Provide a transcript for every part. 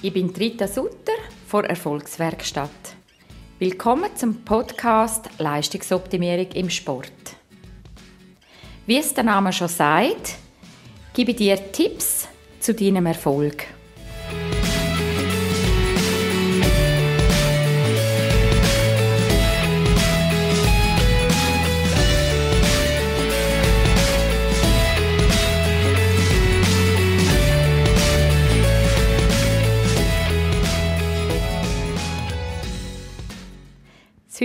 Ich bin Rita Sutter von Erfolgswerkstatt. Willkommen zum Podcast Leistungsoptimierung im Sport. Wie es der Name schon sagt, gebe ich dir Tipps zu deinem Erfolg.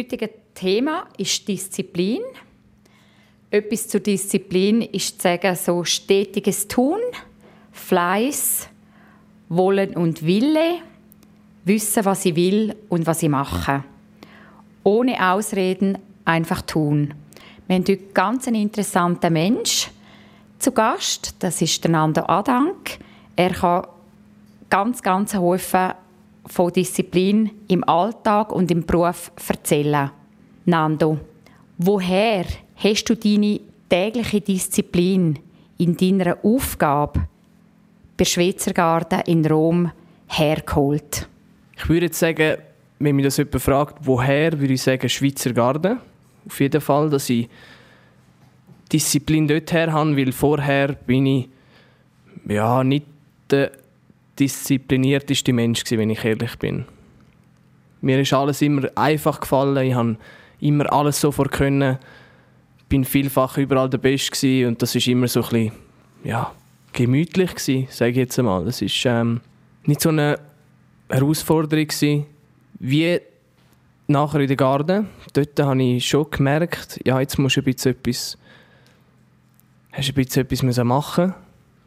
Heutige Thema ist Disziplin. Etwas zur Disziplin ist zu sagen, so stetiges Tun, Fleiß, Wollen und Wille, wissen, was ich will und was ich mache. Ohne Ausreden einfach tun. Wir haben heute ganz einen interessanten Mensch zu Gast. Das ist der Nando Adank. Er kann ganz, ganz Haufen von Disziplin im Alltag und im Beruf erzählen. Nando, woher hast du deine tägliche Disziplin in deiner Aufgabe bei Schweizer Garten in Rom hergeholt? Ich würde jetzt sagen, wenn mich das jemand fragt, woher, würde ich sagen Schweizer Garten. Auf jeden Fall, dass ich Disziplin dort her habe, weil vorher bin ich ja, nicht der disziplinierteste Mensch, wenn ich ehrlich bin. Mir ist alles immer einfach gefallen. Ich habe immer alles sofort können. Bin vielfach überall der Beste und das ist immer so ein bisschen, ja, gemütlich gewesen, sage ich jetzt einmal. Das ist ähm, nicht so eine Herausforderung gewesen, wie nachher in der Garde. Dort habe ich schon gemerkt, ja, jetzt musst du ein bisschen etwas, hast ein bisschen etwas machen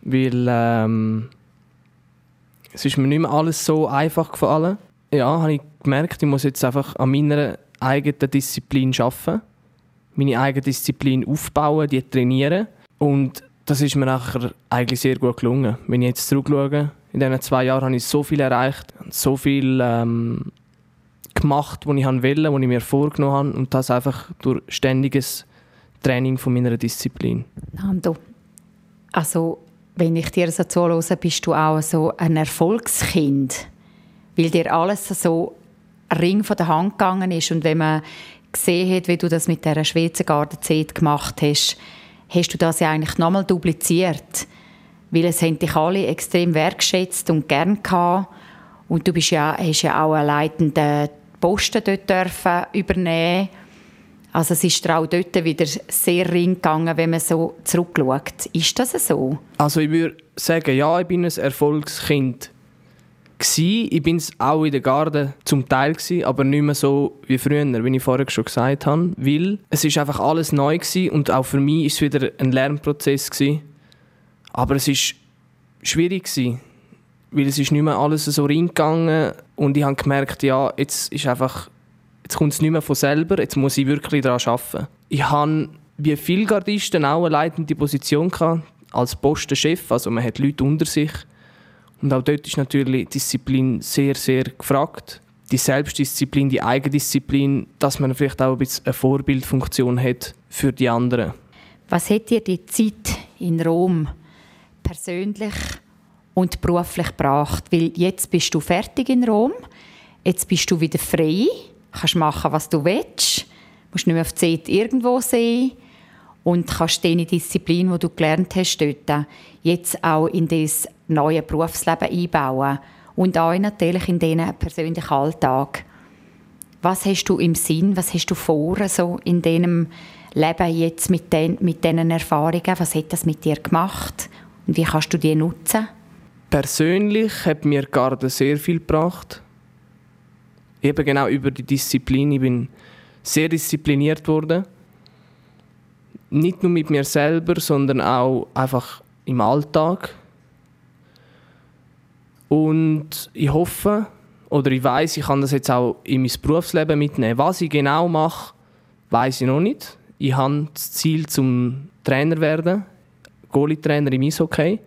weil ähm, es ist mir nicht mehr alles so einfach gefallen. Ja, habe ich gemerkt, ich muss jetzt einfach an meiner eigenen Disziplin arbeiten, meine eigene Disziplin aufbauen, die trainieren. Und das ist mir nachher eigentlich sehr gut gelungen. Wenn ich jetzt zurückschaue, in diesen zwei Jahren habe ich so viel erreicht, so viel ähm, gemacht, was ich wollte, was ich mir vorgenommen habe. Und das einfach durch ständiges Training von meiner Disziplin. Nando, also wenn ich dir so zuhöre, bist du auch so ein Erfolgskind, weil dir alles so Ring von der Hand gegangen ist. Und wenn man gesehen hat, wie du das mit der Schweizer Gardenzeit gemacht hast, hast du das ja eigentlich nochmal dupliziert, weil es haben dich alle extrem wertschätzt und gern gehabt. Und du bist ja, hast ja auch einen leitenden Posten dort dürfen übernehmen also es ist auch dort wieder sehr ring gegangen, wenn man so zurückschaut. Ist das so? Also ich würde sagen, ja, ich bin ein Erfolgskind gsi. Ich bin es auch in der Garde zum Teil gsi, aber nicht mehr so wie früher, wie ich vorher schon gesagt habe, weil es ist einfach alles neu gsi und auch für mich ist es wieder ein Lernprozess gsi. Aber es ist schwierig gsi, weil es ist nicht mehr alles so reingegangen und ich habe gemerkt, ja, jetzt ist einfach jetzt kommt es nicht mehr von selber, jetzt muss ich wirklich daran arbeiten. Ich habe wie viele Gardisten auch eine leitende Position gehabt, als Postenchef, also man hat Leute unter sich. Und auch dort ist natürlich Disziplin sehr, sehr gefragt. Die Selbstdisziplin, die Eigendisziplin, dass man vielleicht auch ein bisschen eine Vorbildfunktion hat für die anderen. Was hat dir die Zeit in Rom persönlich und beruflich gebracht? Weil jetzt bist du fertig in Rom, jetzt bist du wieder frei kannst machen, was du willst. Musst nicht mehr auf Zeit irgendwo sein und kannst deine Disziplin, die du gelernt hast, dort jetzt auch in das neue Berufsleben einbauen und auch natürlich in deinen persönlichen Alltag. Was hast du im Sinn, was hast du vor so in deinem Leben jetzt mit, den, mit diesen Erfahrungen? Was hat das mit dir gemacht und wie kannst du die nutzen? Persönlich hat mir Garde sehr viel gebracht eben genau über die Disziplin. Ich bin sehr diszipliniert worden. Nicht nur mit mir selber, sondern auch einfach im Alltag. Und ich hoffe, oder ich weiß, ich kann das jetzt auch in mein Berufsleben mitnehmen. Was ich genau mache, weiß ich noch nicht. Ich habe das Ziel zum Trainer werden, Goalie-Trainer im Eishockey.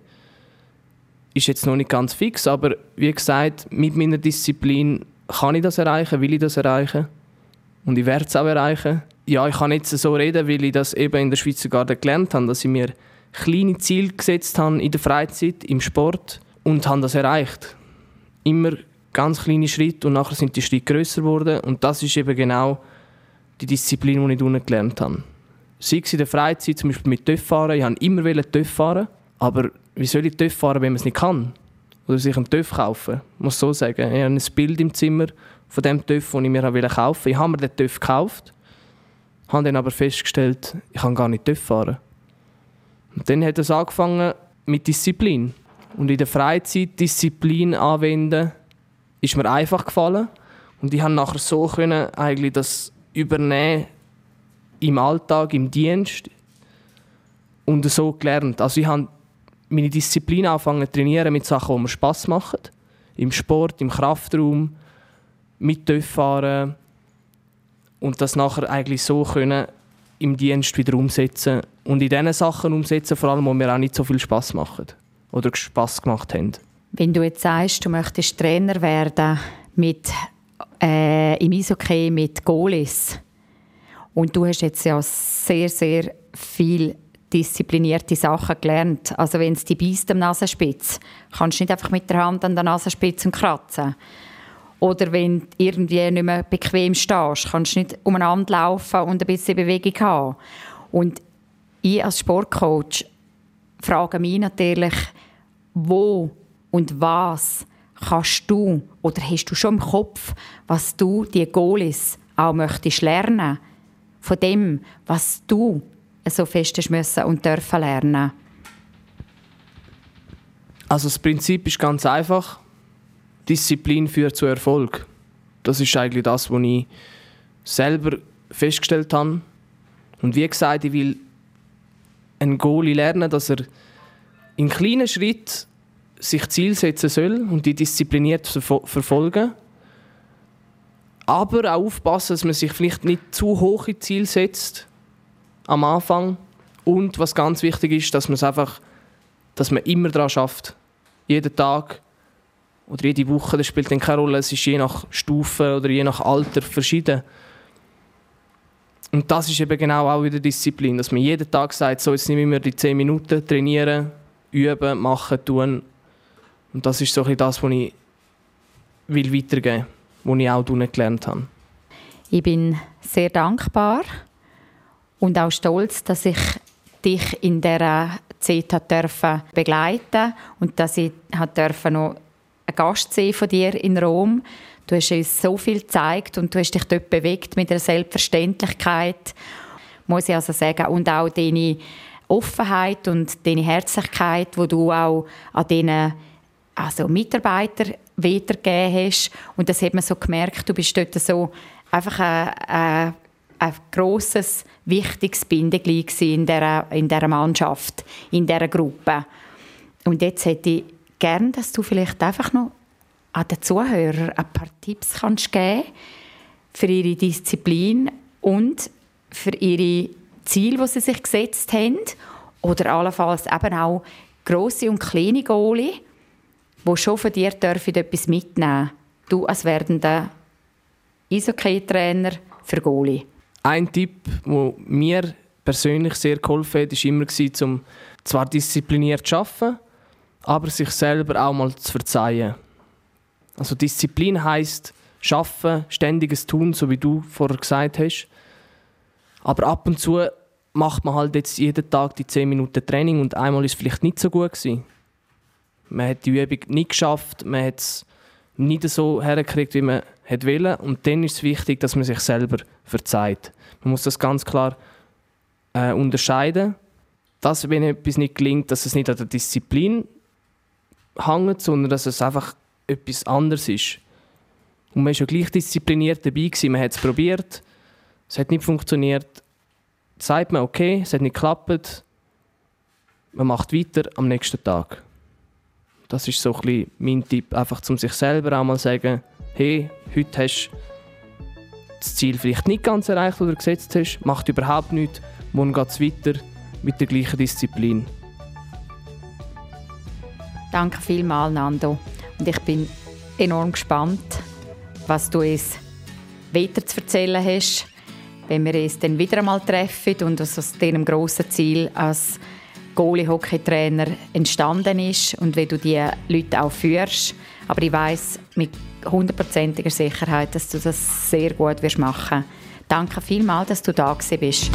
Ist jetzt noch nicht ganz fix, aber wie gesagt, mit meiner Disziplin kann ich das erreichen, will ich das erreichen und ich werde es auch erreichen. Ja, ich kann jetzt so reden, weil ich das eben in der Schweizer Garde gelernt habe, dass ich mir kleine Ziele gesetzt habe in der Freizeit, im Sport und habe das erreicht. immer ganz kleine Schritte und nachher sind die Schritte grösser geworden und das ist eben genau die Disziplin, die ich unten gelernt habe. Sei es in der Freizeit, zum Beispiel mit TÜV fahren. Ich wollte immer TÜV fahren, aber wie soll ich TÜV fahren, wenn man es nicht kann? Oder sich einen TÜV kaufen? Ich muss so sagen. Ich habe ein Bild im Zimmer von dem TÜV, den ich mir kaufen wollte. Ich habe mir den TÜV gekauft, habe dann aber festgestellt, ich kann gar nicht TÜV fahren. Und dann hat es angefangen mit Disziplin. Und in der Freizeit Disziplin anwenden, ist mir einfach gefallen. Und ich konnte nachher so können, eigentlich das übernehmen im Alltag, im Dienst und so gelernt. Also ich habe meine Disziplin angefangen zu trainieren mit Sachen, die mir Spass machen. Im Sport, im Kraftraum, mit fahren und das nachher eigentlich so können im Dienst wieder umsetzen und in diesen Sachen umsetzen, vor allem, wo mir auch nicht so viel Spass machen oder Spass gemacht haben. Wenn du jetzt sagst, du möchtest Trainer werden mit, äh, im Eishockey mit Goalies und du hast jetzt ja sehr, sehr viel disziplinierte Sachen gelernt. Also wenn es die beißt am Nasenspitz, kannst du nicht einfach mit der Hand an der Nasenspitze kratzen. Oder wenn du irgendwie nicht mehr bequem stehst, kannst du nicht umeinander laufen und ein bisschen Bewegung haben. Und ich als Sportcoach frage mich natürlich, wo und was kannst du oder hast du schon im Kopf, was du die Goalies auch möchtest lernen von dem, was du so fest müssen und dürfen lernen? Also das Prinzip ist ganz einfach. Disziplin führt zu Erfolg. Das ist eigentlich das, was ich selber festgestellt habe. Und wie gesagt, ich will einen Goalie lernen, dass er in kleinen Schritten sich Ziel setzen soll und die diszipliniert verfolgen. Aber auch aufpassen, dass man sich vielleicht nicht zu hohe Ziele setzt am Anfang. Und was ganz wichtig ist, dass man es einfach, dass man immer daran schafft. Jeden Tag oder jede Woche, das spielt dann keine Rolle. Es ist je nach Stufe oder je nach Alter verschieden. Und das ist eben genau auch wieder Disziplin, dass man jeden Tag sagt, so jetzt nehmen wir die 10 Minuten, trainieren, üben, machen, tun. Und das ist so ein das, was ich will weitergeben will, was ich auch gelernt habe. Ich bin sehr dankbar und auch stolz, dass ich dich in dieser Zeit begleiten durfte und dass ich noch ein Gast sein von dir in Rom. Du hast uns so viel gezeigt und du hast dich dort bewegt mit einer Selbstverständlichkeit, muss ich also sagen. Und auch deine Offenheit und deine Herzlichkeit, wo du auch an diesen also Mitarbeiter weitergegeben hast. Und das hat man so gemerkt, du bist dort so einfach ein, ein, ein grosses, wichtiges Bindeglied in dieser, in dieser Mannschaft, in dieser Gruppe. Und jetzt hätte ich gerne, dass du vielleicht einfach noch an den Zuhörern ein paar Tipps kannst geben für ihre Disziplin und für ihre Ziele, die sie sich gesetzt haben. Oder allenfalls eben auch grosse und kleine Goalie, die schon von dir dürfen etwas mitnehmen Du als werdender Eishockey-Trainer für Goalie. Ein Tipp, der mir persönlich sehr geholfen hat, war immer, um zwar diszipliniert zu arbeiten, aber sich selber auch mal zu verzeihen. Also Disziplin heißt schaffen, ständiges Tun, so wie du vorher gesagt hast. Aber ab und zu macht man halt jetzt jeden Tag die 10 Minuten Training und einmal ist es vielleicht nicht so gut gewesen. Man hat die Übung nicht geschafft, man hat es nicht so hergekriegt, wie man hat wollen. Und dann ist es wichtig, dass man sich selber verzeiht. Man muss das ganz klar äh, unterscheiden, dass wenn etwas nicht gelingt, dass es nicht an der Disziplin hängt, sondern dass es einfach etwas anderes ist. Und man war ja gleich diszipliniert dabei, gewesen. man hat es probiert, es hat nicht funktioniert. Dann sagt man, okay, es hat nicht geklappt, man macht weiter am nächsten Tag. Das ist so ein bisschen mein Tipp, einfach zum sich selber auch sagen, hey, heute hast du das Ziel vielleicht nicht ganz erreicht, du gesetzt hast, macht überhaupt nichts, morgen geht es weiter mit der gleichen Disziplin. Danke vielmals, Nando. Und ich bin enorm gespannt, was du uns weiter zu erzählen hast, wenn wir uns dann wieder einmal treffen und was aus diesem grossen Ziel als Goalie-Hockey-Trainer entstanden ist und wie du die Leute auch führst. Aber ich weiß mit hundertprozentiger Sicherheit, dass du das sehr gut wirst machen. Danke vielmals, dass du da bist.